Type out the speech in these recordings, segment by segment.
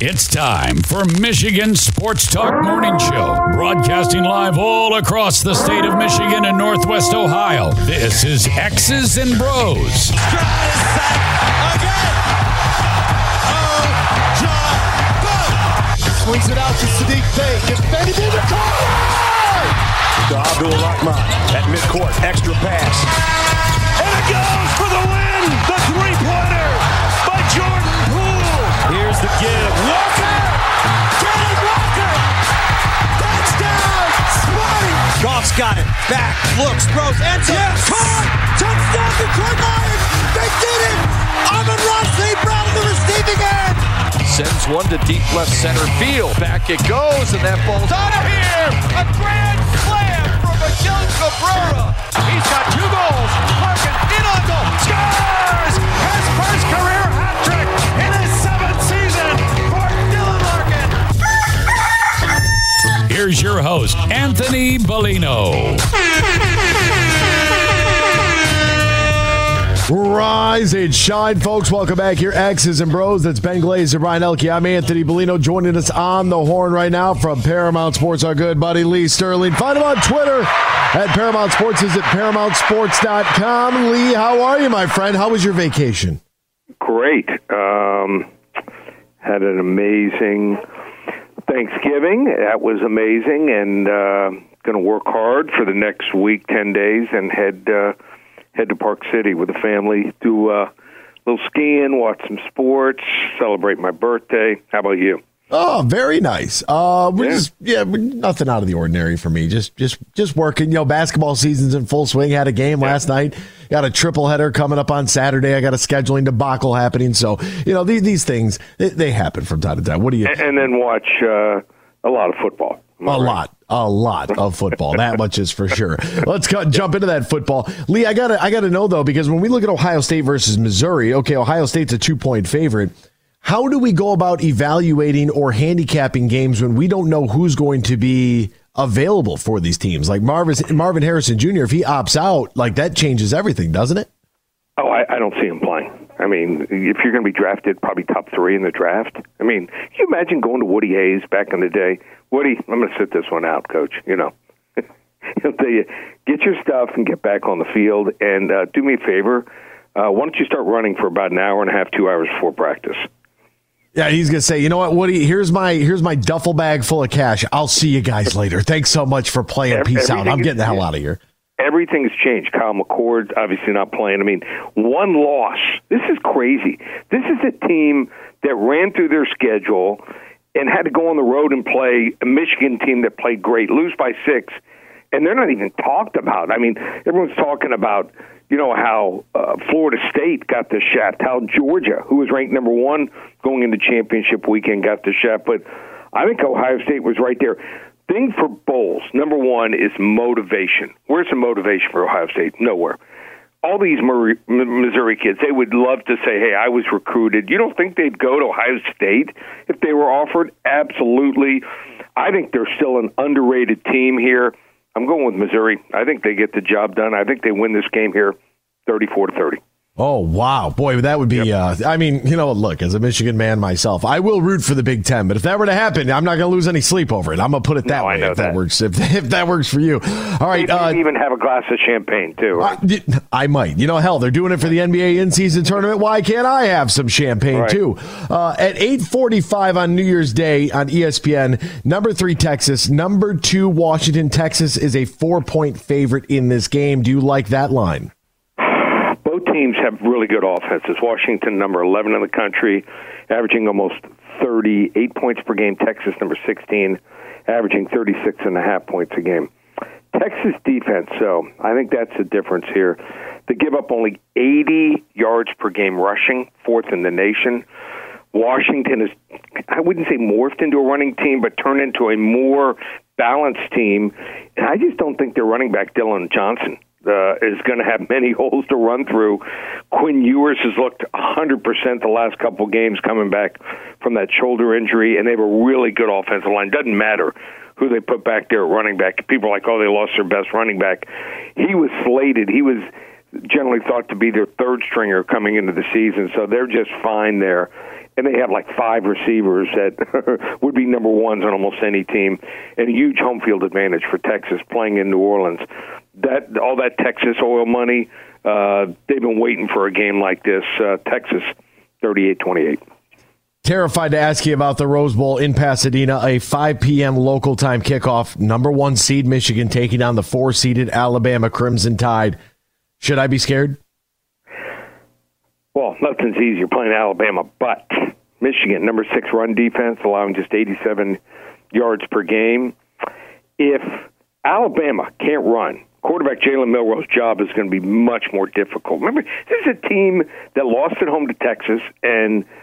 It's time for Michigan Sports Talk Morning Show, broadcasting live all across the state of Michigan and Northwest Ohio. This is X's and Bros. Swings it out to Sadiq Bey. Defended in the corner. To Abdul Rahman at midcourt. Extra pass. And it goes Goff's got it. Back. Looks. Throws. Ends Yes. Caught. Touchdown Detroit Lions. They did it. Amon-Ra St. Brown on the receiving end. Sends one to deep left center field. Back it goes, and that ball's Out of here. A grand slam from Miguel Cabrera. He's got Anthony Bellino. Rise and shine, folks. Welcome back here, X's and Bros. That's Ben Glazer, Brian Elke. I'm Anthony Bellino joining us on the horn right now from Paramount Sports, our good buddy Lee Sterling. Find him on Twitter at Paramount Sports. Is at ParamountSports.com. Lee, how are you, my friend? How was your vacation? great. Um, had an amazing Thanksgiving. That was amazing, and uh, going to work hard for the next week, ten days, and head uh, head to Park City with the family. Do uh, a little skiing, watch some sports, celebrate my birthday. How about you? Oh, very nice. Uh, we're Yeah. just yeah, nothing out of the ordinary for me. Just just just working. You know, basketball season's in full swing. Had a game last night. Got a triple header coming up on Saturday. I got a scheduling debacle happening. So you know these these things they, they happen from time to time. What do you? And, and then watch uh, a lot of football. A right? lot, a lot of football. That much is for sure. Let's cut, jump into that football, Lee. I gotta, I gotta know though, because when we look at Ohio State versus Missouri, okay, Ohio State's a two point favorite. How do we go about evaluating or handicapping games when we don't know who's going to be available for these teams? Like Marvin Marvin Harrison Jr. If he opts out, like that changes everything, doesn't it? Oh, I, I don't see him playing. I mean, if you're going to be drafted, probably top three in the draft. I mean, can you imagine going to Woody Hayes back in the day? Woody, I'm going to sit this one out, Coach. You know, he'll tell you, get your stuff and get back on the field. And uh, do me a favor, uh, why don't you start running for about an hour and a half, two hours before practice? Yeah, he's gonna say, you know what, Woody? Here's my here's my duffel bag full of cash. I'll see you guys later. Thanks so much for playing. Peace out. I'm getting the hell out of here. everything's changed. Kyle McCord's obviously not playing. I mean, one loss. This is crazy. This is a team that ran through their schedule and had to go on the road and play a Michigan team that played great, lose by six, and they're not even talked about. I mean, everyone's talking about you know how uh, Florida State got the shot, how Georgia, who was ranked number one going into championship weekend, got the shot, but I think Ohio State was right there. Thing for bowls, number one is motivation. Where's the motivation for Ohio State? Nowhere. All these Missouri kids, they would love to say, "Hey, I was recruited." You don't think they'd go to Ohio State if they were offered? Absolutely. I think they're still an underrated team here. I'm going with Missouri. I think they get the job done. I think they win this game here, 34 to 30. Oh wow, boy, that would be. Uh, I mean, you know, look, as a Michigan man myself, I will root for the Big Ten. But if that were to happen, I'm not going to lose any sleep over it. I'm going to put it that No, way. if that. that. works, if, if that works for you, all right. Uh, even have a glass of champagne too. Right? I, I might. You know, hell, they're doing it for the NBA in-season tournament. Why can't I have some champagne Right. too? Uh, at 8:45 on New Year's Day on ESPN, number three Texas, number two Washington. Texas is a four-point favorite in this game. Do you like that line? Teams have really good offenses. Washington, number 11 in the country, averaging almost 38 points per game. Texas, number 16, averaging 36 and a half points a game. Texas defense, so I think that's the difference here. They give up only 80 yards per game rushing, fourth in the nation. Washington is, I wouldn't say morphed into a running team, but turned into a more balanced team. And I just don't think their running back, Dillon Johnson, uh, is going to have many holes to run through. Quinn Ewers has looked 100% the last couple games coming back from that shoulder injury, and they have a really good offensive line. Doesn't matter who they put back there at running back. People are like, oh, they lost their best running back. He was slated. He was generally thought to be their third stringer coming into the season, so they're just fine there. And they have like five receivers that would be number ones on almost any team, and a huge home field advantage for Texas playing in New Orleans. That all that Texas oil money, uh, they've been waiting for a game like this. Uh, Texas, thirty-eight twenty-eight. Terrified to ask you about the Rose Bowl in Pasadena, a 5 p.m. local time kickoff. Number one seed Michigan taking on the four seeded Alabama Crimson Tide. Should I be scared? Well, nothing's easy. You're playing Alabama, but Michigan, number six run defense, allowing just 87 yards per game. If Alabama can't run, quarterback Jalen Milroe's job is going to be much more difficult. Remember, this is a team that lost at home to Texas and –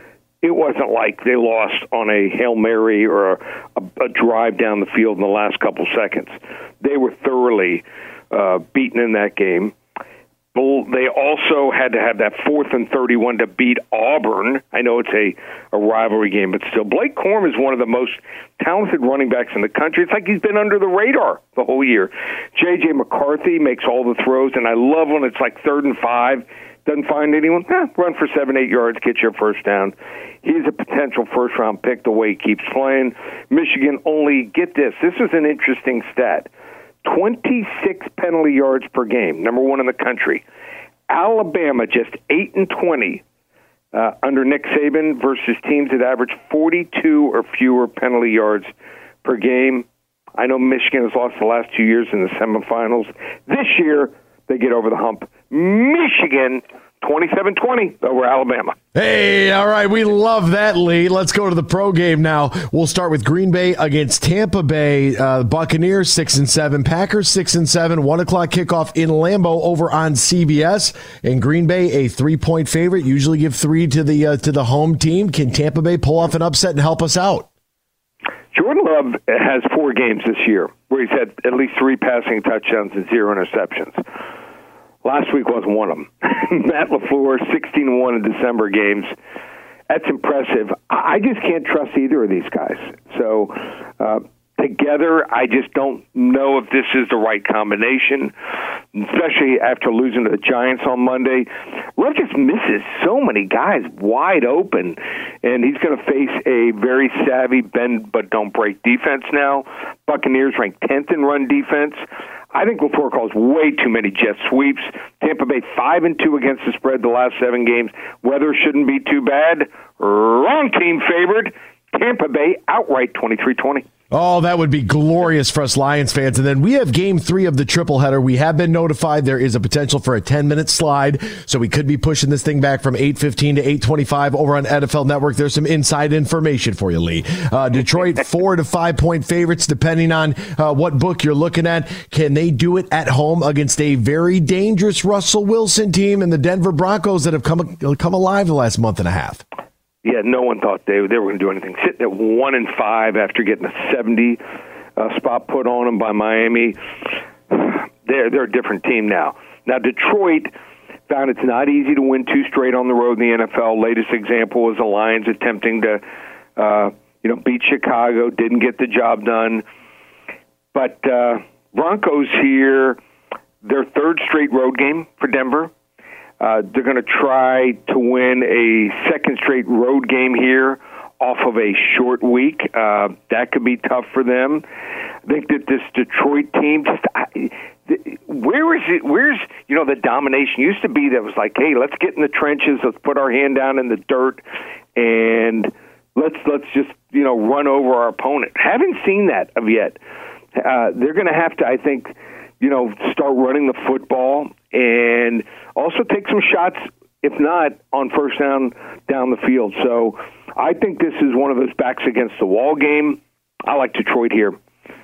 it wasn't like they lost on a hail mary or a, a, a drive down the field in the last couple seconds. They were thoroughly uh, beaten in that game. They also had to have that fourth and 31 to beat Auburn. I know it's a, a rivalry game, but still, Blake Corum is one of the most talented running backs in the country. It's like he's been under the radar the whole year. J.J. McCarthy makes all the throws, and I love when it's like third and five doesn't find anyone, eh, run for seven, eight yards, get your first down. He's a potential first round pick the way he keeps playing. Michigan only, get this, this is an interesting stat 26 penalty yards per game, number one in the country. Alabama just 8 and 20 uh, under Nick Saban versus teams that average 42 or fewer penalty yards per game. I know Michigan has lost the last two years in the semifinals. This year, they get over the hump. Michigan 27-20 over Alabama. Hey, all right, we love that lead. Let's go to the pro game now. We'll start with Green Bay against Tampa Bay. Uh, Buccaneers six and seven, Packers six and seven. One o'clock kickoff in Lambeau over on CBS. And Green Bay a three point favorite. Usually give three to the uh, to the home team. Can Tampa Bay pull off an upset and help us out? Jordan Love has four games this year where he's had at least three passing touchdowns and zero interceptions. Last week wasn't one of them. Matt LaFleur, 16 1 in December games. That's impressive. I just can't trust either of these guys. So, uh, together, I just don't know if this is the right combination, especially after losing to the Giants on Monday. Love just misses so many guys wide open, and he's going to face a very savvy bend but don't break defense now. Buccaneers ranked 10th in run defense. I think LaFleur calls way too many jet sweeps. Tampa Bay five and two against the spread the last seven games. Weather shouldn't be too bad. Wrong team favored. Tampa Bay outright 23-20. Oh, that would be glorious for us Lions fans. And then we have game three of the triple header. We have been notified there is a potential for a 10 minute slide. So we could be pushing this thing back from 815 to 825 over on NFL Network. There's some inside information for you, Lee. Uh, Detroit, four to five point favorites, depending on uh, what book you're looking at. Can they do it at home against a very dangerous Russell Wilson team and the Denver Broncos that have come, come alive the last month and a half? Yeah, no one thought they they were going to do anything. Sitting at one and five after getting a seventy uh, spot put on them by Miami, they're they're a different team now. Now Detroit found it's not easy to win two straight on the road in the NFL. Latest example was the Lions attempting to, uh, you know, beat Chicago, didn't get the job done. But uh, Broncos here, their third straight road game for Denver. Uh, they're going to try to win a second straight road game here off of a short week. Uh, that could be tough for them. I think that this Detroit team just. I, where is it? Where's you know the domination used to be that was like, hey, let's get in the trenches, let's put our hand down in the dirt, and let's let's just you know run over our opponent. Haven't seen that of yet. Uh, they're going to have to, I think, you know, start running the football and also take some shots, if not on first down down the field. So I think this is one of those backs against the wall game. I like Detroit here.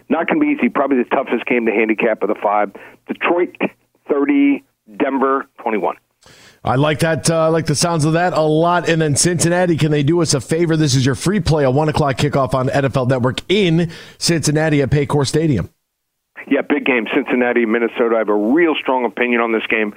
Not going to be easy. Probably the toughest game to handicap of the five. Detroit 30, Denver 21. I like that. Uh, I like the sounds of that a lot. And then Cincinnati, can they do us a favor? This is your free play, a one o'clock kickoff on NFL Network in Cincinnati at Paycor Stadium. Yeah, big game, Cincinnati, Minnesota. I have a real strong opinion on this game.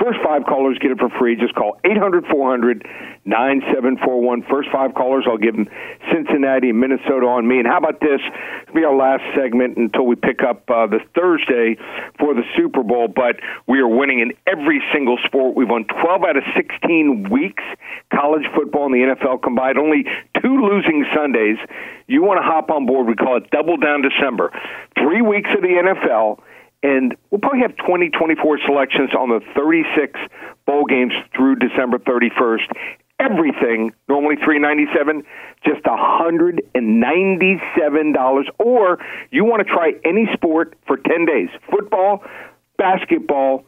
First five callers get it for free. Just call 800 400 9741. First five callers, I'll give them Cincinnati, Minnesota on me. And how about this? It'll be our last segment until we pick up uh, the Thursday for the Super Bowl. But we are winning in every single sport. We've won 12 out of 16 weeks, college football and the NFL combined. Only two losing Sundays. You want to hop on board? We call it Double Down December. Three weeks of the NFL and we'll probably have 20, 24 selections on the 36 bowl games through December 31st. Everything normally 397 just $197 or you want to try any sport for 10 days football basketball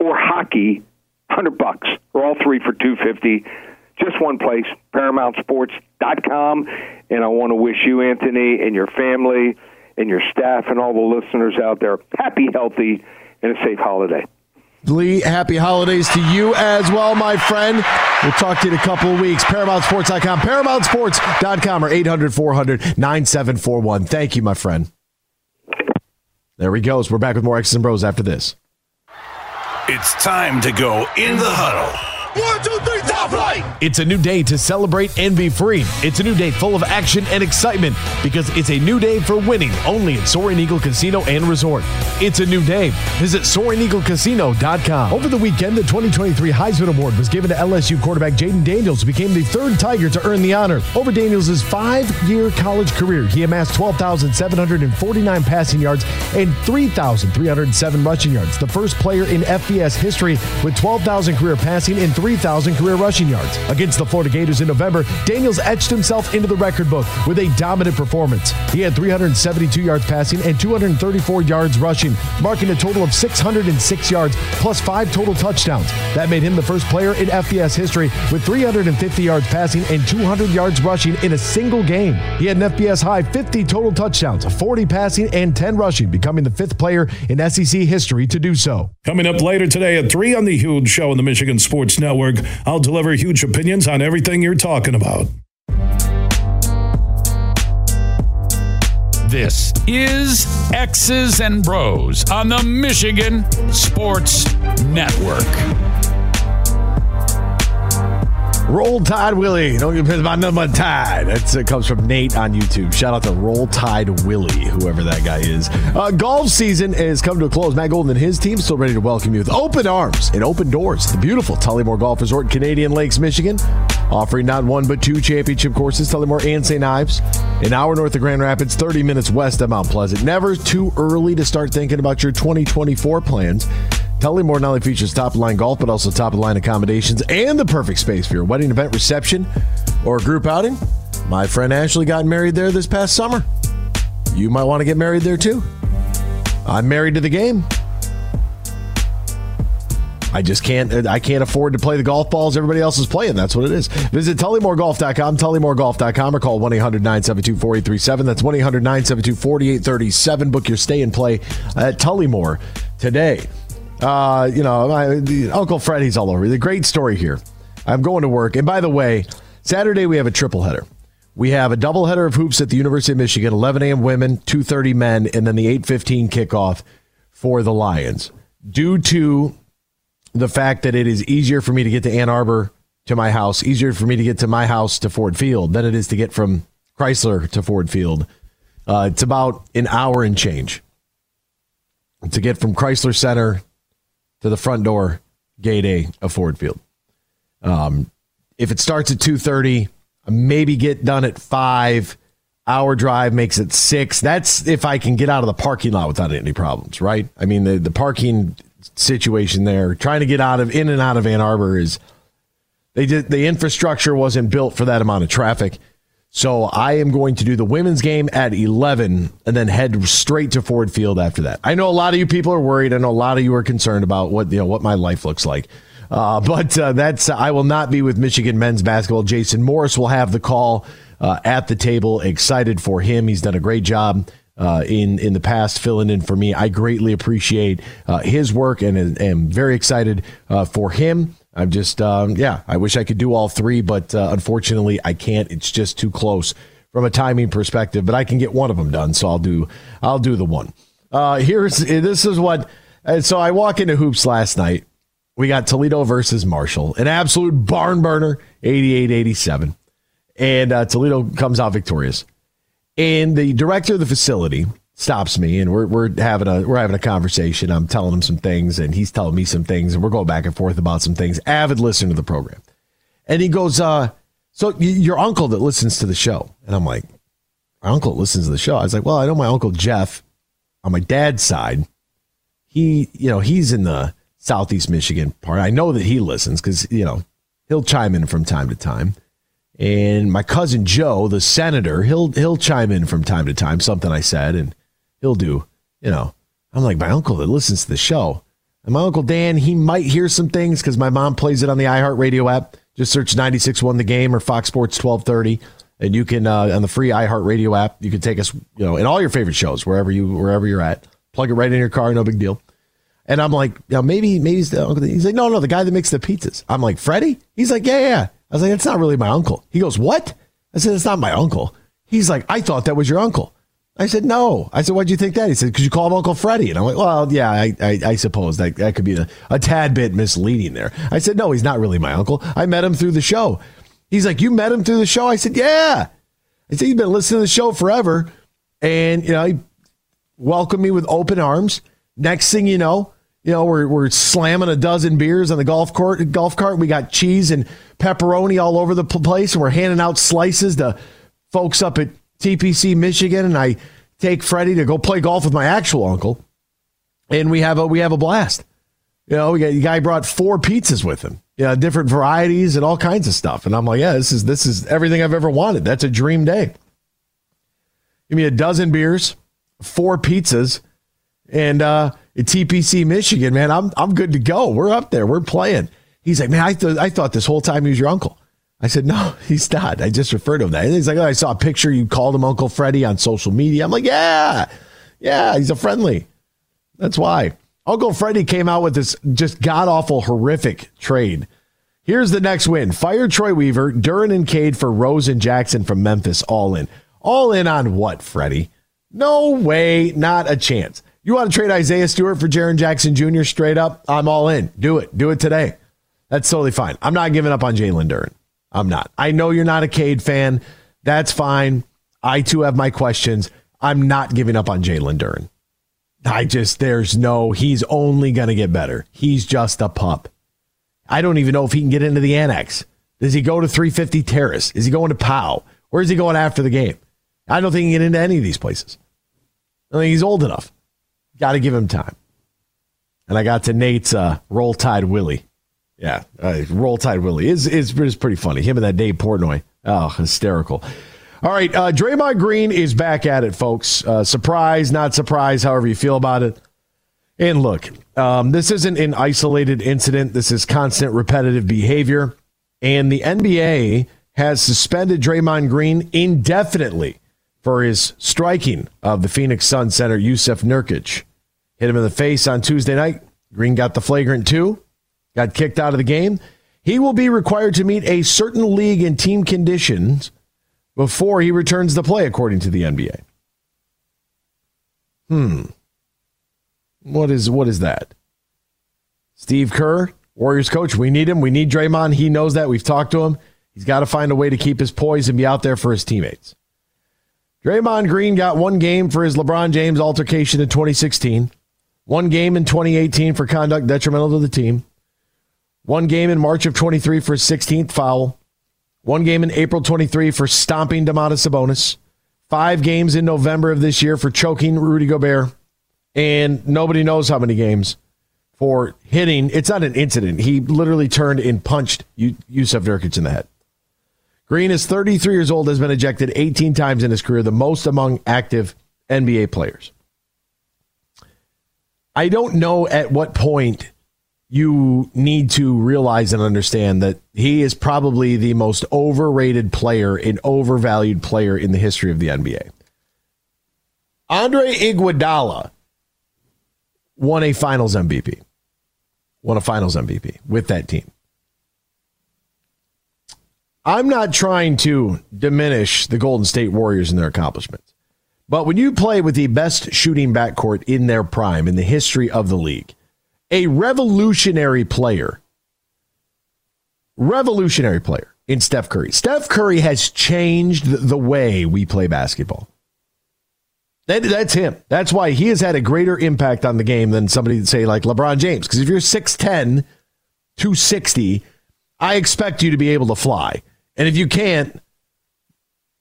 or hockey 100 bucks. Or all three for 250 just one place paramountsports.com and i want to wish you anthony and your family and your staff and all the listeners out there happy, healthy, and a safe holiday. Lee, happy holidays to you as well, my friend. We'll talk to you in a couple of weeks. ParamountSports.com, ParamountSports.com, or 800 400 9741. Thank you, my friend. There he goes. We're back with more X's and Bros after this. It's time to go in the huddle. One, two, three, top flight! It's a new day to celebrate and be free. It's a new day full of action and excitement because it's a new day for winning only at Soaring Eagle Casino and Resort. It's a new day. Visit SoaringEagleCasino.com. Over the weekend, the 2023 Heisman Award was given to LSU quarterback Jayden Daniels, who became the third Tiger to earn the honor. Over Daniels' five year college career, he amassed 12,749 passing yards and 3,307 rushing yards, the first player in FBS history with 12,000 career passing and 3,000 career rushing yards. Against the Florida Gators in November, Daniels etched himself into the record book with a dominant performance. He had 372 yards passing and 234 yards rushing, marking a total of 606 yards plus five total touchdowns. That made him the first player in FBS history with 350 yards passing and 200 yards rushing in a single game. He had an FBS high 50 total touchdowns, 40 passing, and 10 rushing, becoming the fifth player in SEC history to do so. Coming up later today at 3 on the Huge Show on the Michigan Sports Network. I'll deliver huge opinions on everything you're talking about. This is X's and Bros on the Michigan Sports Network. Roll Tide Willie. Don't get pissed about nothing but Tide. That uh, comes from Nate on YouTube. Shout out to Roll Tide Willie, whoever that guy is. Uh, golf season has come to a close. Matt Golden and his team still ready to welcome you with open arms and open doors. The beautiful Tullymore Golf Resort, in Canadian Lakes, Michigan, offering not one but two championship courses, Tullymore and St. Ives, an hour north of Grand Rapids, 30 minutes west of Mount Pleasant. Never too early to start thinking about your 2024 plans. Tullymore not only features top line golf, but also top line accommodations and the perfect space for your wedding event reception or group outing. My friend Ashley got married there this past summer. You might want to get married there too. I'm married to the game. I just can't. I can't afford to play the golf balls everybody else is playing. That's what it is. Visit TullymoreGolf.com, TullymoreGolf.com, or call 1 800 972 4837. That's 1 800 972 4837. Book your stay and play at Tullymore today. Uh, you know, my, Uncle Freddie's all over. The great story here. I'm going to work. And by the way, Saturday we have a triple header. We have a double header of hoops at the University of Michigan, 11 a.m. women, 2:30 men, and then the 8:15 kickoff for the Lions. Due to the fact that it is easier for me to get to Ann Arbor to my house, easier for me to get to my house to Ford Field than it is to get from Crisler to Ford Field. Uh, it's about an hour and change to get from Crisler Center to the front door, gate A of Ford Field. Um, if it starts at 2.30, maybe get done at 5. Hour drive makes it 6. That's if I can get out of the parking lot without any problems, right? I mean, the, the parking situation there, trying to get out of in and out of Ann Arbor is they did the infrastructure wasn't built for that amount of traffic. So I am going to do the women's game at 11 and then head straight to Ford Field after that. I know a lot of you people are worried. I know a lot of you are concerned about what you know what my life looks like. Uh, but uh, that's I will not be with Michigan men's basketball. Jason Morris will have the call uh, at the table. Excited for him. He's done a great job uh, in in the past filling in for me. I greatly appreciate uh, his work and am very excited uh, for him I'm just, um, yeah, I wish I could do all three, but uh, unfortunately, I can't. It's just too close from a timing perspective. But I can get one of them done, so I'll do, I'll do the one. Uh, here's this is what. so I walk into hoops last night. We got Toledo versus Marshall, an absolute barn burner, 88-87. and uh, Toledo comes out victorious. And the director of the facility stops me and we're we're having a we're having a conversation. I'm telling him some things and he's telling me some things and we're going back and forth about some things. Avid listener to the program. And he goes, uh, so your uncle that listens to the show. And I'm like, my uncle listens to the show. I was like, well, I know my uncle Jeff on my dad's side. He, you know, he's in the southeast Michigan part. I know that he listens because, you know, he'll chime in from time to time. And my cousin Joe, the senator, he'll he'll chime in from time to time, something I said, and he'll do, you know. I'm like, my uncle that listens to the show. And my uncle Dan, he might hear some things because my mom plays it on the iHeartRadio app. Just search 96.1 The Game or Fox Sports 1230. And you can, uh, on the free iHeartRadio app, you can take us, you know, in all your favorite shows, wherever, you, wherever you're at. Plug it right in your car, no big deal. And I'm like, you know, maybe, maybe he's the uncle. He's like, no, no, the guy that makes the pizzas. I'm like, Freddie? He's like, yeah, yeah. I was like, it's not really my uncle. He goes, what? I said, it's not my uncle. He's like, I thought that was your uncle. I said, no. I said, why'd you think that? He said, because you call him Uncle Freddie. And I'm like, well, yeah, I, I, I suppose that, that could be a, a tad bit misleading there. I said, no, he's not really my uncle. I met him through the show. He's like, you met him through the show? I said, yeah. I said, you've been listening to the show forever. And, you know, he welcomed me with open arms. Next thing you know, you know, we're, we're slamming a dozen beers on the golf court, golf cart. We got cheese and pepperoni all over the place, and we're handing out slices to folks up at TPC Michigan, and I take Freddie to go play golf with my actual uncle, and we have a we have a blast. You know, we got the guy brought four pizzas with him, yeah, different varieties and all kinds of stuff, and I'm like, yeah, this is this is everything I've ever wanted. That's a dream day. Give me a dozen beers, four pizzas, and uh, TPC Michigan, man, I'm I'm good to go. We're up there. We're playing. He's like, man, I thought I thought this whole time he was your uncle. I said, no, he's not. I just referred to him that. And he's like, oh, I saw a picture. You called him Uncle Freddie on social media. I'm like, yeah, yeah, he's a friendly. That's why. Uncle Freddie came out with this just god awful, horrific trade. Here's the next win. Fire Troy Weaver, Duren and Cade for Rose and Jackson from Memphis, all in. All in on what, Freddie? No way, not a chance. You want to trade Isaiah Stewart for Jaren Jackson Jr. straight up? I'm all in. Do it. Do it today. That's totally fine. I'm not giving up on Jalen Duren. I'm not. I know you're not a Cade fan. That's fine. I too have my questions. I'm not giving up on Jalen Duren. I just, there's no, he's only going to get better. He's just a pup. I don't even know if he can get into the annex. Does he go to 350 Terrace? Is he going to POW? Where is he going after the game? I don't think he can get into any of these places. I think he's old enough. Got to give him time. And I got to Nate's uh, Roll Tide Willie. Yeah, uh, Roll Tide Willie is, is is pretty funny. Him and that Dave Portnoy. Oh, hysterical. All right, uh, Draymond Green is back at it, folks. Uh, surprise, not surprise, however you feel about it. And look, um, this isn't an isolated incident. This is constant repetitive behavior. And the NBA has suspended Draymond Green indefinitely for his striking of the Phoenix Sun center, Jusuf Nurkic. Hit him in the face on Tuesday night. Green got the flagrant two got kicked out of the game. He will be required to meet a certain league and team conditions before he returns to play, according to the NBA. Hmm. What is what is that? Steve Kerr, Warriors coach. We need him. We need Draymond. He knows that. We've talked to him. He's got to find a way to keep his poise and be out there for his teammates. Draymond Green got one game for his LeBron James altercation in 2016, one game in 2018 for conduct detrimental to the team, one game in March of 23 for his 16th foul. One game in April 23 for stomping Domantas Sabonis. Five games in November of this year for choking Rudy Gobert. And nobody knows how many games for hitting. It's not an incident. He literally turned and punched Jusuf Nurkic in the head. Green is 33 years old, has been ejected 18 times in his career, the most among active NBA players. I don't know at what point you need to realize and understand that he is probably the most overrated player and overvalued player in the history of the NBA. Andre Iguodala won a Finals MVP. Won a Finals MVP with that team. I'm not trying to diminish the Golden State Warriors and their accomplishments. But when you play with the best shooting backcourt in their prime in the history of the league, a revolutionary player, revolutionary player in Steph Curry. Steph Curry has changed the way we play basketball. That, that's him. That's why he has had a greater impact on the game than somebody, say, like LeBron James. Because if you're 6'10, 260, I expect you to be able to fly. And if you can't,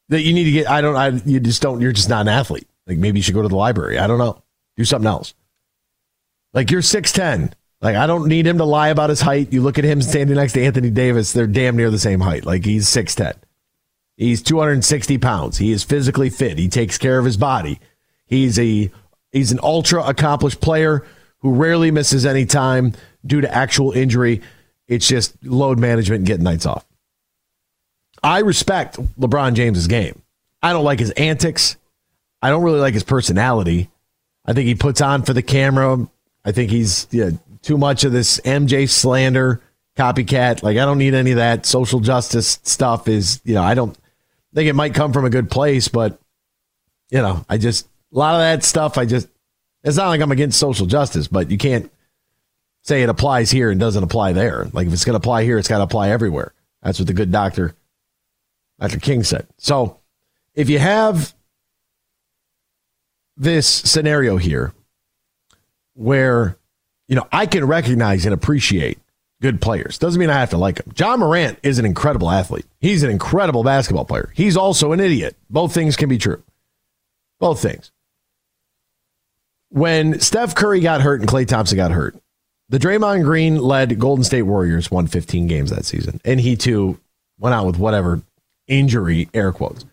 that you need to get, I don't, I, you just don't, you're just not an athlete. Like maybe you should go to the library. I don't know. Do something else. Like you're 6'10. Like I don't need him to lie about his height. You look at him standing next to Anthony Davis, they're damn near the same height. Like he's 6'10. He's 260 pounds. He is physically fit. He takes care of his body. He's a he's an ultra accomplished player who rarely misses any time due to actual injury. It's just load management and getting nights off. I respect LeBron James's game. I don't like his antics. I don't really like his personality. I think he puts on for the camera. I think he's yeah, too much of this MJ slander, copycat. Like I don't need any of that social justice stuff. Is you know I don't think it might come from a good place, but you know I just a lot of that stuff. I just it's not like I'm against social justice, but you can't say it applies here and doesn't apply there. Like if it's going to apply here, it's got to apply everywhere. That's what the good doctor, Dr. King said. So if you have this scenario here where, you know, I can recognize and appreciate good players. Doesn't mean I have to like them. Ja Morant is an incredible athlete. He's an incredible basketball player. He's also an idiot. Both things can be true. Both things. When Steph Curry got hurt and Klay Thompson got hurt, the Draymond Green led Golden State Warriors won 15 games that season. And he too went out with whatever injury, air quotes.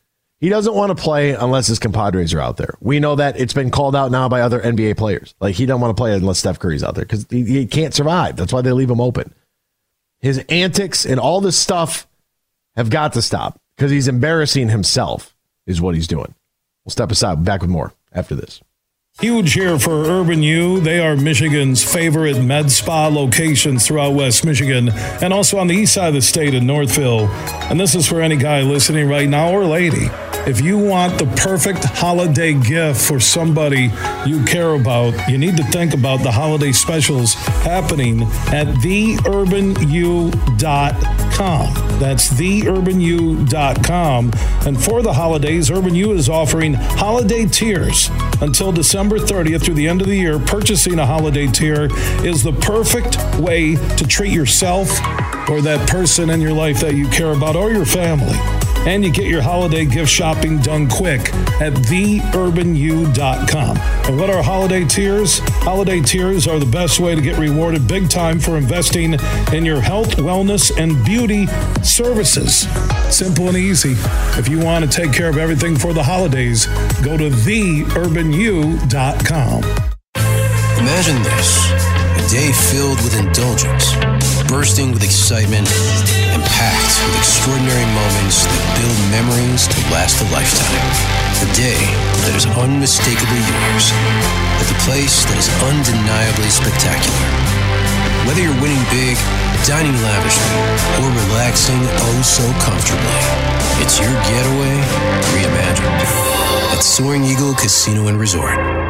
He doesn't want to play unless his compadres are out there. We know that it's been called out now by other NBA players. Like he doesn't want to play unless Steph Curry's out there because he, he can't survive. That's why they leave him open. His antics and all this stuff have got to stop because he's embarrassing himself, is what he's doing. We'll step aside. Back with more after this. Huge here for Urban U. They are Michigan's favorite med spa locations throughout West Michigan and also on the east side of the state in Northville. And this is for any guy listening right now or lady. If you want the perfect holiday gift for somebody you care about, you need to think about the holiday specials happening at theurbanu.com. That's theurbanu.com. And for the holidays, Urban U is offering holiday tiers until December 30th through the end of the year. Purchasing a holiday tier is the perfect way to treat yourself or that person in your life that you care about or your family. And you get your holiday gift shopping done quick at theurbanu.com. And what are holiday tiers? Holiday tiers are the best way to get rewarded big time for investing in your health, wellness, and beauty services. Simple and easy. If you want to take care of everything for the holidays, go to theurbanu.com. Imagine this a day filled with indulgence, bursting with excitement, packed with extraordinary moments that build memories to last a lifetime. A day that is unmistakably yours, at the place that is undeniably spectacular. Whether you're winning big, dining lavishly, or relaxing oh so comfortably, it's your getaway reimagined at Soaring Eagle Casino and Resort.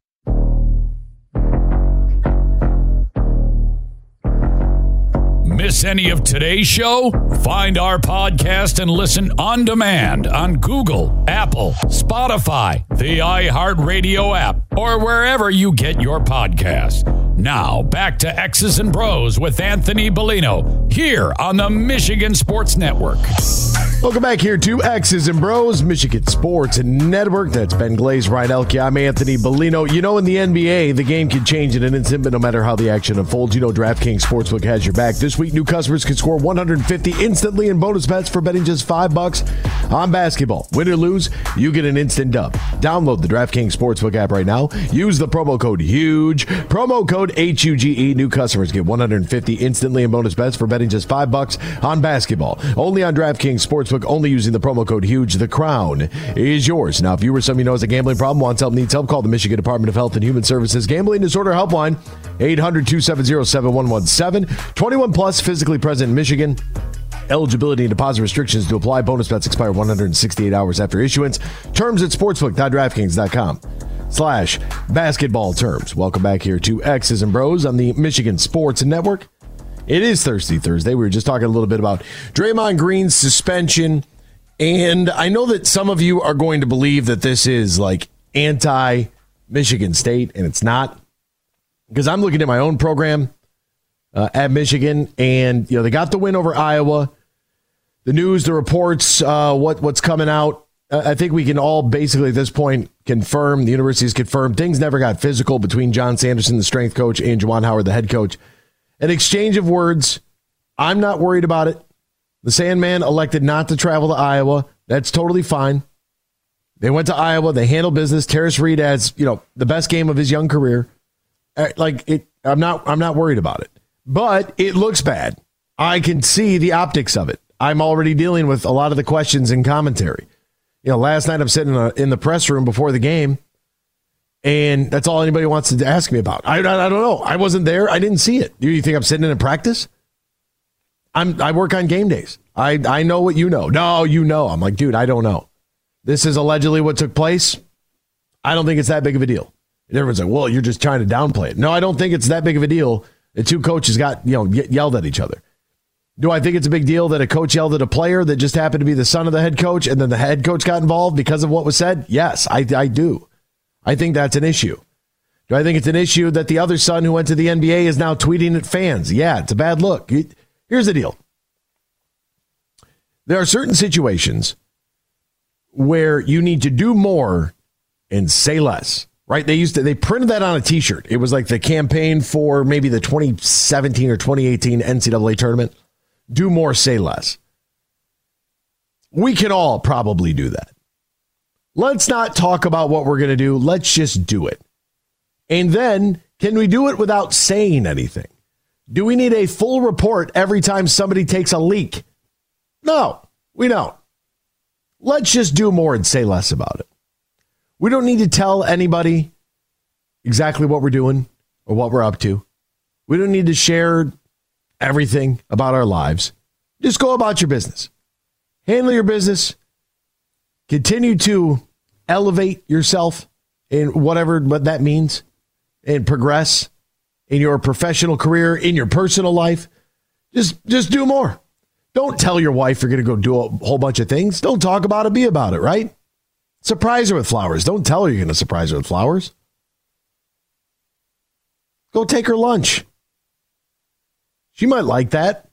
Miss any of today's show? Find our podcast and listen on demand on Google, Apple, Spotify, the iHeartRadio app, or wherever you get your podcasts. Now, back to X's and Bros with Anthony Bellino here on the Michigan Sports Network. Welcome back here to X's and Bros, Michigan Sports Network. That's Ben Glaze, Ryan Elke. I'm Anthony Bellino. You know, in the NBA, the game can change in an instant, but no matter how the action unfolds, you know DraftKings Sportsbook has your back. This week, new customers can score 150 instantly in bonus bets for betting just five bucks on basketball. Win or lose, you get an instant dub. Download the DraftKings Sportsbook app right now. Use the promo code HUGE. Promo code H U G E. New customers get 150 instantly in bonus bets for betting just five bucks on basketball. Only on DraftKings Sportsbook only using the promo code HUGE. The crown is yours. Now, if you or somebody who knows a gambling problem, wants help, needs help, call the Michigan Department of Health and Human Services Gambling Disorder Helpline, 800 270 7117. 21 plus, physically present in Michigan. Eligibility and deposit restrictions to apply. Bonus bets expire 168 hours after issuance. Terms at sportsbook.draftkings.com slash basketball terms. Welcome back here to X's and Bros on the Michigan Sports Network. It is Thirsty Thursday. We were just talking a little bit about Draymond Green's suspension. And I know that some of you are going to believe that this is like anti Michigan State, and it's not. Because I'm looking at my own program uh, at Michigan, and you know they got the win over Iowa. The news, the reports, uh, what what's coming out. I think we can all basically at this point confirm the university's confirmed things never got physical between Jon Sanderson, the strength coach, and Juwan Howard, the head coach. An exchange of words. I'm not worried about it. The Sandman elected not to travel to Iowa. That's totally fine. They went to Iowa. They handled business. Tarris Reed has, you know, the best game of his young career. Uh, like it, I'm not. I'm not worried about it. But it looks bad. I can see the optics of it. I'm already dealing with a lot of the questions and commentary. You know, last night I'm sitting in, in the press room before the game, and that's all anybody wants to ask me about. I, I, I don't know. I wasn't there. I didn't see it. Do you think I'm sitting in a practice? I'm I work on game days. I I know what you know. No, you know. I'm like, dude, I don't know. This is allegedly what took place. I don't think it's that big of a deal. And everyone's like, well, you're just trying to downplay it. No, I don't think it's that big of a deal. The two coaches got you know yelled at each other. Do I think it's a big deal that a coach yelled at a player that just happened to be the son of the head coach and then the head coach got involved because of what was said? Yes, I, I do. I think that's an issue. Do I think it's an issue that the other son who went to the NBA is now tweeting at fans? Yeah, it's a bad look. Here's the deal there are certain situations where you need to do more and say less. Right? They used to they printed that on a t-shirt. It was like the campaign for maybe the 2017 or 2018 NCAA tournament. Do more, say less. We can all probably do that. Let's not talk about what we're going to do. Let's just do it. And then, can we do it without saying anything? Do we need a full report every time somebody takes a leak? No, we don't. Let's just do more and say less about it. We don't need to tell anybody exactly what we're doing or what we're up to. We don't need to share everything about our lives. Just go about your business. Handle your business. Continue to elevate yourself in whatever what that means and progress in your professional career, in your personal life. Just just do more. Don't tell your wife you're going to go do a whole bunch of things. Don't talk about it, be about it, right? Surprise her with flowers. Don't tell her you're going to surprise her with flowers. Go take her lunch. She might like that.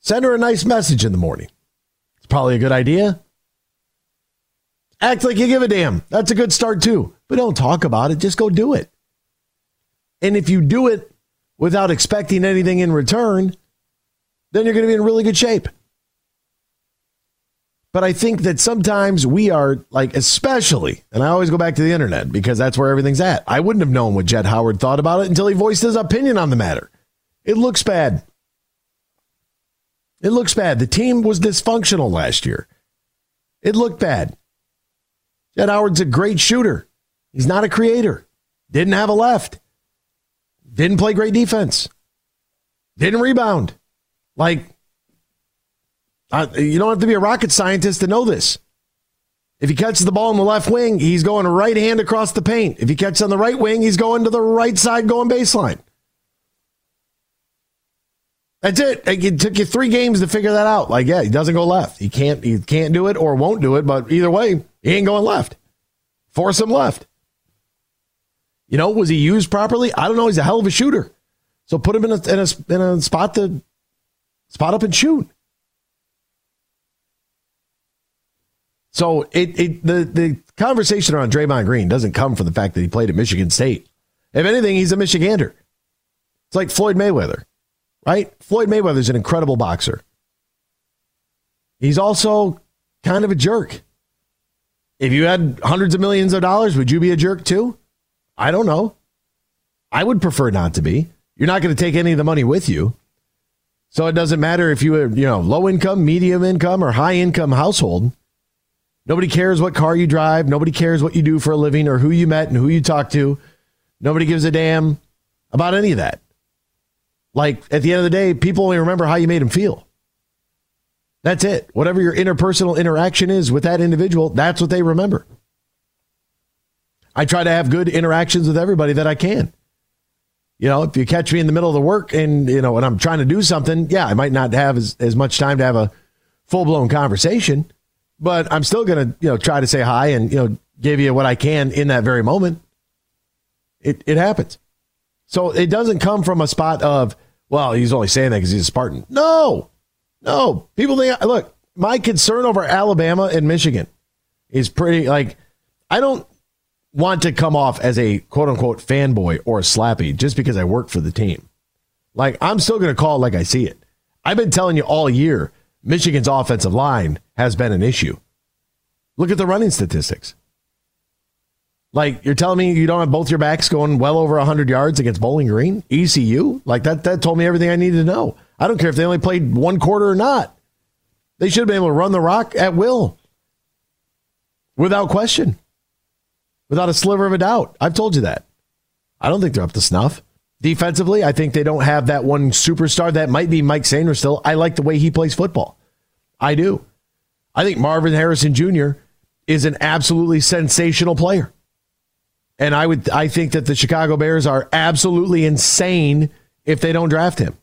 Send her a nice message in the morning. It's probably a good idea. Act like you give a damn. That's a good start too. But don't talk about it. Just go do it. And if you do it without expecting anything in return, then you're going to be in really good shape. But I think that sometimes we are like, especially, and I always go back to the internet because that's where everything's at. I wouldn't have known what Jett Howard thought about it until he voiced his opinion on the matter. It looks bad. It looks bad. The team was dysfunctional last year. It looked bad. Jett Howard's a great shooter. He's not a creator. Didn't have a left. Didn't play great defense. Didn't rebound. Like, uh, you don't have to be a rocket scientist to know this. If he catches the ball in the left wing, he's going right hand across the paint. If he catches on the right wing, he's going to the right side going baseline. That's it. It took you three games to figure that out. Like, yeah, he doesn't go left. He can't. He can't do it or won't do it. But either way, he ain't going left. Force him left. You know, was he used properly? I don't know. He's a hell of a shooter. So put him in a, in a, in a spot to spot up and shoot. So it, it the the conversation around Draymond Green doesn't come from the fact that he played at Michigan State. If anything, he's a Michigander. It's like Floyd Mayweather, right? Floyd Mayweather's an incredible boxer. He's also kind of a jerk. If you had hundreds of millions of dollars, would you be a jerk too? I don't know. I would prefer not to be. You're not going to take any of the money with you. So it doesn't matter if you are, you know, low income, medium income, or high income household. Nobody cares what car you drive. Nobody cares what you do for a living or who you met and who you talk to. Nobody gives a damn about any of that. Like at the end of the day, people only remember how you made them feel. That's it. Whatever your interpersonal interaction is with that individual, that's what they remember. I try to have good interactions with everybody that I can. You know, if you catch me in the middle of the work and, you know, and I'm trying to do something, yeah, I might not have as, as much time to have a full blown conversation, but I'm still going to, you know, try to say hi and, you know, give you what I can in that very moment. It, it happens. So it doesn't come from a spot of, well, he's only saying that because he's a Spartan. No, no. People think, look, my concern over Alabama and Michigan is pretty, like, I don't want to come off as a quote unquote fanboy or a slappy just because I work for the team. Like, I'm still going to call it like I see it. I've been telling you all year Michigan's offensive line has been an issue. Look at the running statistics. Like you're telling me you don't have both your backs going well over 100 yards against Bowling Green, ECU? Like that that told me everything I needed to know. I don't care if they only played one quarter or not. They should have been able to run the rock at will. Without question. Without a sliver of a doubt. I've told you that. I don't think they're up to snuff. Defensively, I think they don't have that one superstar. That might be Mike Sainristil. I like the way he plays football. I do. I think Marvin Harrison Jr. is an absolutely sensational player. And I would I think that the Chicago Bears are absolutely insane if they don't draft him.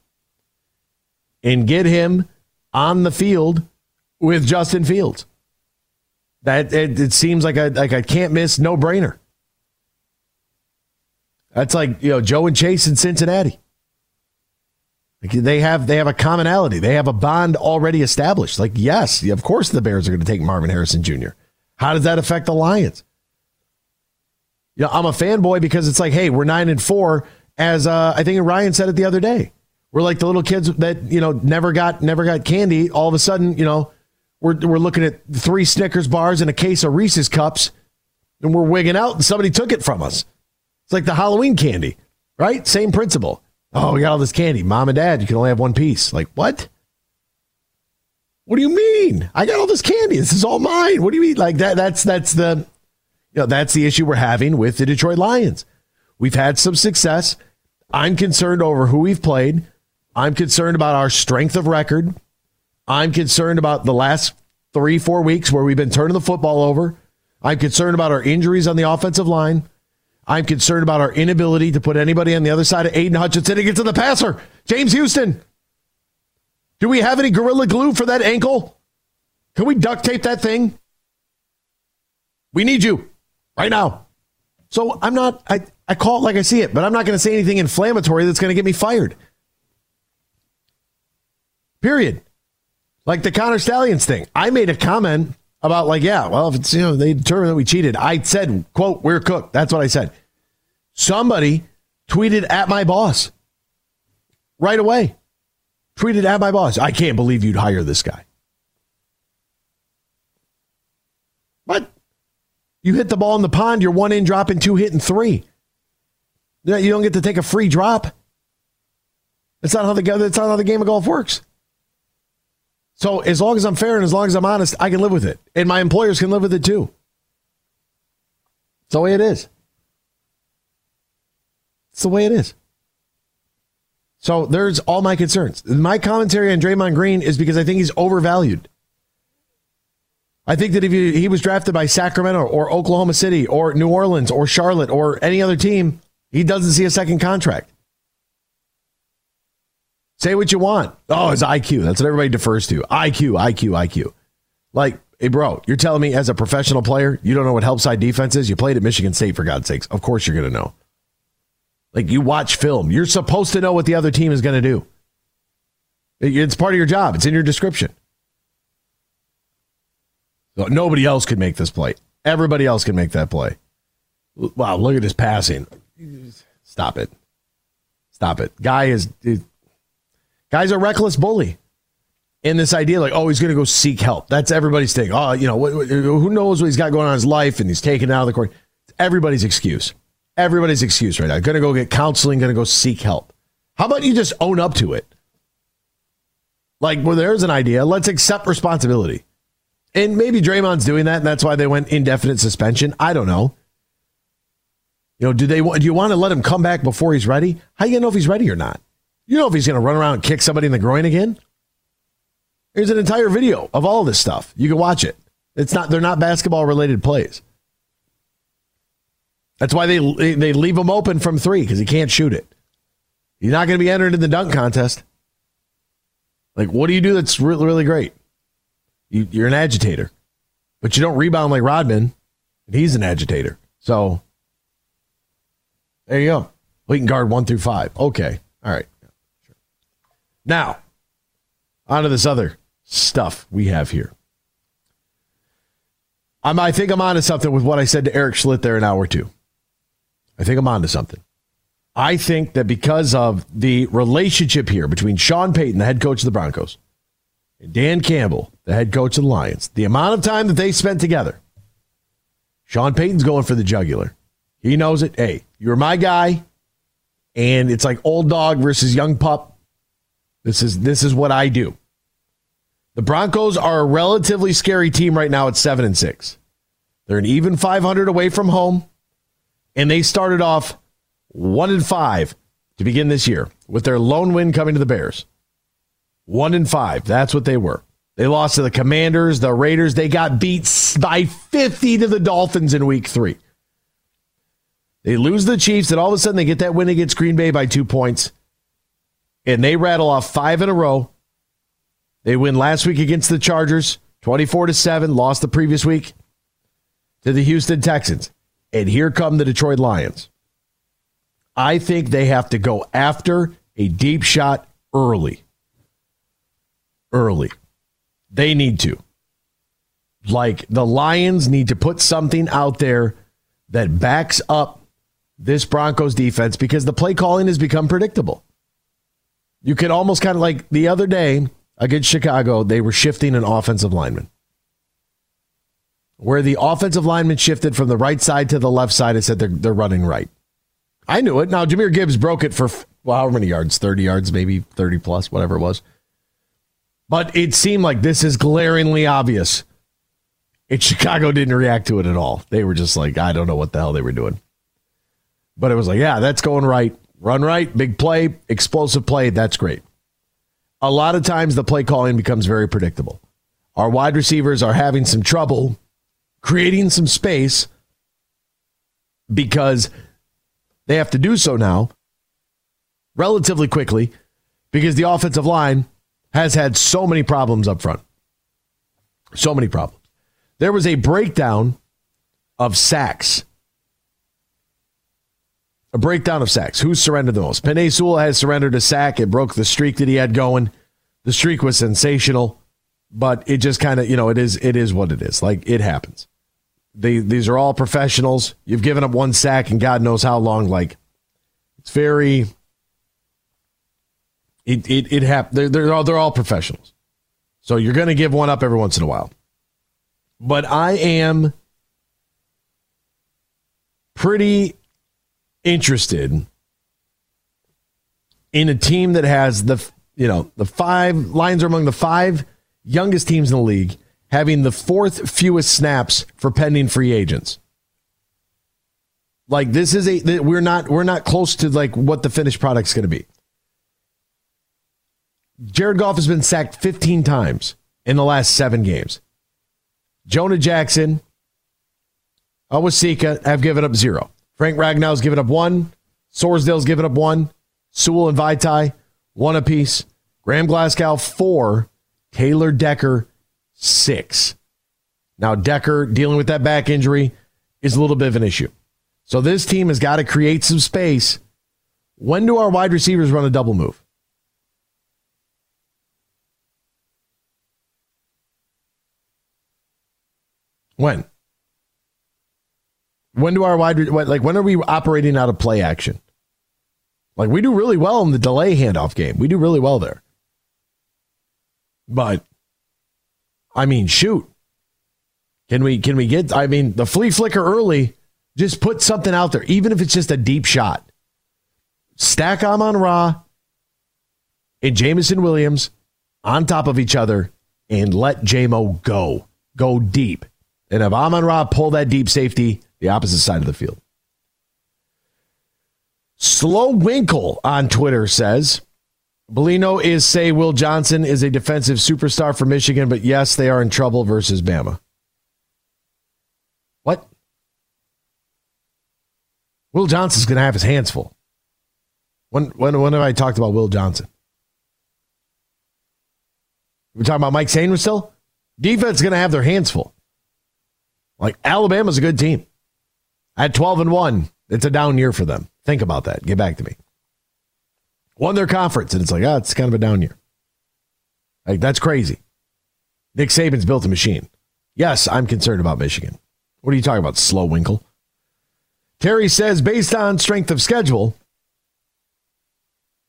And get him on the field with Justin Fields. That it, it seems like a like a can't miss no brainer. That's like you know Joe and Chase in Cincinnati. Like they have they have a commonality. They have a bond already established. Like yes, of course the Bears are going to take Marvin Harrison Jr. How does that affect the Lions? You know, I'm a fanboy because it's like, hey, we're nine and four, as uh, I think Ryan said it the other day. We're like the little kids that you know never got never got candy. All of a sudden, you know, we're we're looking at three Snickers bars and a case of Reese's cups, and we're wigging out, and somebody took it from us. It's like the Halloween candy, right? Same principle. Oh, we got all this candy. Mom and dad, you can only have one piece. Like, what? What do you mean? I got all this candy. This is all mine. What do you mean? Like that that's that's the you know, that's the issue we're having with the Detroit Lions. We've had some success. I'm concerned over who we've played. I'm concerned about our strength of record. I'm concerned about the last three, four weeks where we've been turning the football over. I'm concerned about our injuries on the offensive line. I'm concerned about our inability to put anybody on the other side of Aidan Hutchinson and get to the passer. James Houston. Do we have any gorilla glue for that ankle? Can we duct tape that thing? We need you right now. So I'm not, I, I call it like I see it, but I'm not going to say anything inflammatory that's going to get me fired. Period. Like the Connor Stalions thing. I made a comment about like, yeah, well, if it's, you know, they determined that we cheated. I said, quote, we're cooked. That's what I said. Somebody tweeted at my boss right away. Tweeted at my boss. I can't believe you'd hire this guy. What? You hit the ball in the pond, you're one in dropping two, hitting three. You don't get to take a free drop. That's not how the that's not how the game of golf works. So as long as I'm fair and as long as I'm honest, I can live with it. And my employers can live with it too. It's the way it is. It's the way it is. So there's all my concerns. My commentary on Draymond Green is because I think he's overvalued. I think that if he, was drafted by Sacramento or Oklahoma City or New Orleans or Charlotte or any other team, he doesn't see a second contract. Say what you want. Oh, it's IQ. That's what everybody defers to. IQ, IQ, IQ. Like, hey, bro, you're telling me as a professional player, you don't know what help side defense is? You played at Michigan State, for God's sakes. Of course you're going to know. Like you watch film, you're supposed to know what the other team is going to do. It's part of your job. It's in your description. Nobody else could make this play. Everybody else can make that play. Wow, look at his passing. Stop it. Stop it. Guy is guy's a reckless bully. And this idea, like, oh, he's going to go seek help. That's everybody's thing. Oh, you know, who knows what he's got going on in his life, and he's taken out of the court. Everybody's excuse. Everybody's excuse right now. Going to go get counseling. Going to go seek help. How about you just own up to it? Like, well, there's an idea. Let's accept responsibility. And maybe Draymond's doing that, and that's why they went indefinite suspension. I don't know. You know, do they do you want to let him come back before he's ready? How you gonna know if he's ready or not? You know if he's gonna run around and kick somebody in the groin again? There's an entire video of all this stuff. You can watch it. It's not they're not basketball related plays. That's why they they leave him open from three because he can't shoot it. He's not going to be entered in the dunk contest. Like, what do you do that's really really great? You, you're an agitator, but you don't rebound like Rodman, and he's an agitator. So there you go. We can guard one through five. Okay, all right. Now, on to this other stuff we have here. I'm, I think I'm onto something with what I said to Eric Schlitt there an hour or two. I think I'm onto something. I think that because of the relationship here between Sean Payton, the head coach of the Broncos, and Dan Campbell, the head coach of the Lions, the amount of time that they spent together, Sean Payton's going for the jugular. He knows it. Hey, you're my guy, and it's like old dog versus young pup. This is this is what I do. The Broncos are a relatively scary team right now at 7 and 6. They're an even 500 away from home and they started off 1 and 5 to begin this year with their lone win coming to the Bears. 1 and 5, that's what they were. They lost to the Commanders, the Raiders, they got beat by 50 to the Dolphins in week 3. They lose the Chiefs and all of a sudden they get that win against Green Bay by 2 points. And they rattle off 5 in a row they win last week against the Chargers, 24 to 7, lost the previous week to the Houston Texans. And here come the Detroit Lions. I think they have to go after a deep shot early. Early. They need to. Like the Lions need to put something out there that backs up this Broncos defense because the play calling has become predictable. You could almost kind of like the other day, against Chicago, they were shifting an offensive lineman. Where the offensive lineman shifted from the right side to the left side, it said they're, they're running right. I knew it. Now, Jahmyr Gibbs broke it for, well, how many yards? 30 yards, maybe 30 plus, whatever it was. But it seemed like this is glaringly obvious. And Chicago didn't react to it at all. They were just like, I don't know what the hell they were doing. But it was like, yeah, that's going right. Run right, big play, explosive play. That's great a lot of times the play calling becomes very predictable. Our wide receivers are having some trouble creating some space because they have to do so now relatively quickly because the offensive line has had so many problems up front. So many problems. There was a breakdown of sacks a breakdown of sacks. Who surrendered the most? Sewell has surrendered a sack. It broke the streak that he had going. The streak was sensational, but it just kind of, you know, it is it is what it is. Like it happens. They, these are all professionals. You've given up one sack and God knows how long. Like it's very it it it hap- they're, they're all they're all professionals. So you're going to give one up every once in a while. But I am pretty interested in a team that has the you know the five Lions are among the five youngest teams in the league, having the fourth fewest snaps for pending free agents. Like this is a we're not we're not close to like what the finished product's going to be. Jared Goff has been sacked 15 times in the last seven games. Jonah Jackson, Onwuzurike have given up zero. Frank Ragnow's given up one. Sorsdal's given up one. Sewell and Vaitai, one apiece. Graham Glasgow, four. Taylor Decker, six. Now, Decker dealing with that back injury is a little bit of an issue. So this team has got to create some space When do our wide receivers run a double move? When? When do our wide like when are we operating out of play action? Like we do really well in the delay handoff game. We do really well there. But I mean, shoot. Can we can we get I mean, the flea flicker early, just put something out there, even if it's just a deep shot. Stack Amon Ra and Jameson Williams on top of each other and let Jamo go. Go deep. And if Amon Ra pull that deep safety, the opposite side of the field. Slow Winkle on Twitter says, Bellino is say Will Johnson is a defensive superstar for Michigan, but yes, they are in trouble versus Bama. What? Will Johnson's going to have his hands full. When, when, when have I talked about Will Johnson? We're talking about Mike Sainristil still? Defense is going to have their hands full. Like Alabama's a good team. At 12 and 1, it's a down year for them. Think about that. Get back to me. Won their conference, and it's like, ah, oh, it's kind of a down year. Like, that's crazy. Nick Saban's built a machine. Yes, I'm concerned about Michigan. What are you talking about, slow winkle? Terry says, based on strength of schedule,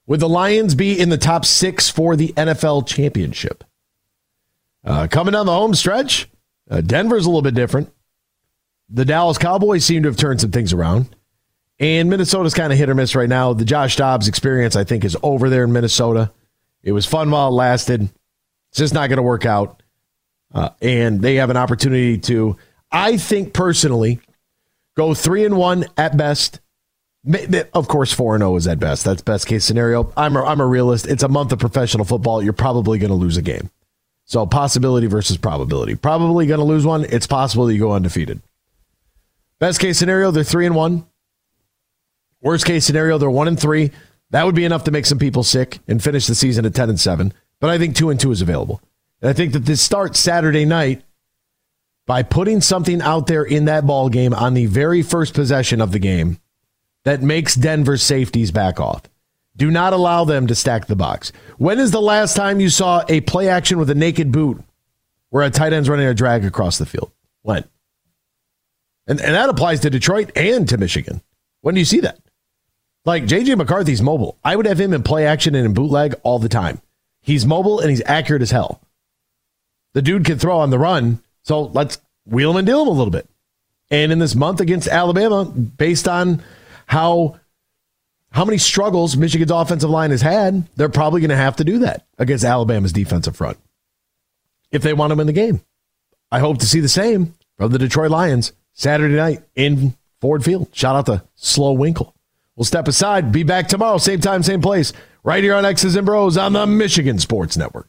would the Lions be in the top six for the NFL championship? Uh, coming down the home stretch, uh, Denver's a little bit different. The Dallas Cowboys seem to have turned some things around. And Minnesota's kind of hit or miss right now. The Josh Dobbs experience, I think, is over there in Minnesota. It was fun while it lasted. It's just not going to work out. Uh, and they have an opportunity to, I think personally, go three and one at best. Of course, four and zero is at best. That's best case scenario. I'm a, I'm a realist. It's a month of professional football. You're probably going to lose a game. So possibility versus probability. Probably going to lose one. It's possible that you go undefeated. Best case scenario, they're three and one. Worst case scenario, they're one and three. That would be enough to make some people sick and finish the season at ten and seven. But I think two and two is available. And I think that this starts Saturday night by putting something out there in that ball game on the very first possession of the game that makes Denver's safeties back off. Do not allow them to stack the box. When is the last time you saw a play action with a naked boot where a tight end's running a drag across the field? When? And, and that applies to Detroit and to Michigan. When do you see that? Like JJ McCarthy's mobile. I would have him in play action and in bootleg all the time. He's mobile and he's accurate as hell. The dude can throw on the run, so let's wheel him and deal him a little bit. And in this month against Alabama, based on how how many struggles Michigan's offensive line has had, they're probably going to have to do that against Alabama's defensive front if they want to win the game. I hope to see the same from the Detroit Lions Saturday night in Ford Field. Shout out to Slow Winkle. We'll step aside. Be back tomorrow, same time, same place, right here on X's and Bros on the Michigan Sports Network.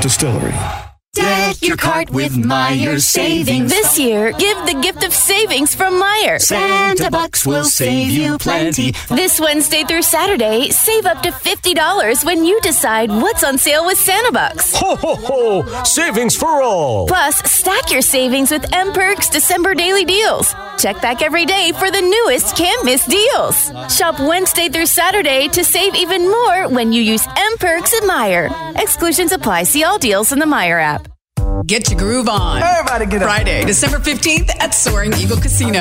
Distillery. Deck your cart with Meijer savings. This year, give the gift of savings from Meijer. Santa Bucks will save you plenty. This Wednesday through Saturday, save up to $50 when you decide what's on sale with Santa Bucks. Ho, ho, ho! Savings for all! Plus, stack your savings with M Perks December daily deals. Check back every day for the newest can't miss deals. Shop Wednesday through Saturday to save even more when you use M Perks at Meijer. Exclusions apply. See all deals in the Meijer app. Get your groove on. Everybody get up. Friday, December 15th at Soaring Eagle Casino.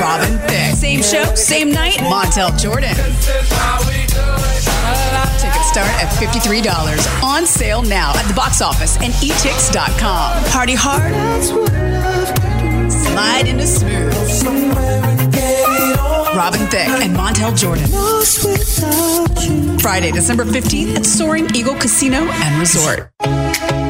Robin Thicke. Same show, same night, Montell Jordan. Tickets start at $53. On sale now at the box office and etix.com. Party hard. Slide into smooth. Robin Thicke and Montell Jordan. Friday, December 15th at Soaring Eagle Casino and Resort.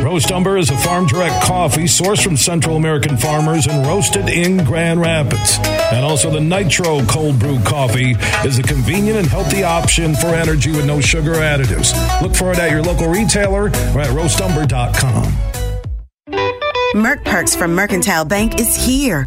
Roast Umber is a farm direct coffee sourced from Central American farmers and roasted in Grand Rapids. And also the Nitro Cold Brew Coffee is a convenient and healthy option for energy with no sugar additives. Look for it at your local retailer or at roastumber.com. Merck Perks from Mercantile Bank is here.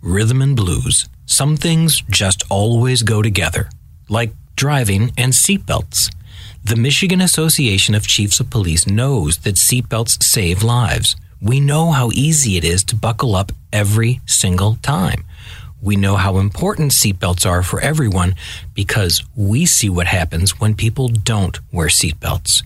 rhythm and blues. Some things just always go together, like driving and seatbelts. The Michigan Association of Chiefs of Police knows that seatbelts save lives. We know how easy it is to buckle up every single time. We know how important seatbelts are for everyone because we see what happens when people don't wear seatbelts.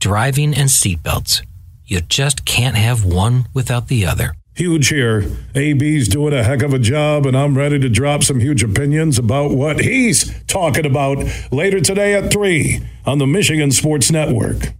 Driving and seatbelts. You just can't have one without the other. Huge here. AB's doing a heck of a job, and I'm ready to drop some huge opinions about what he's talking about later today at 3 on the Michigan Sports Network.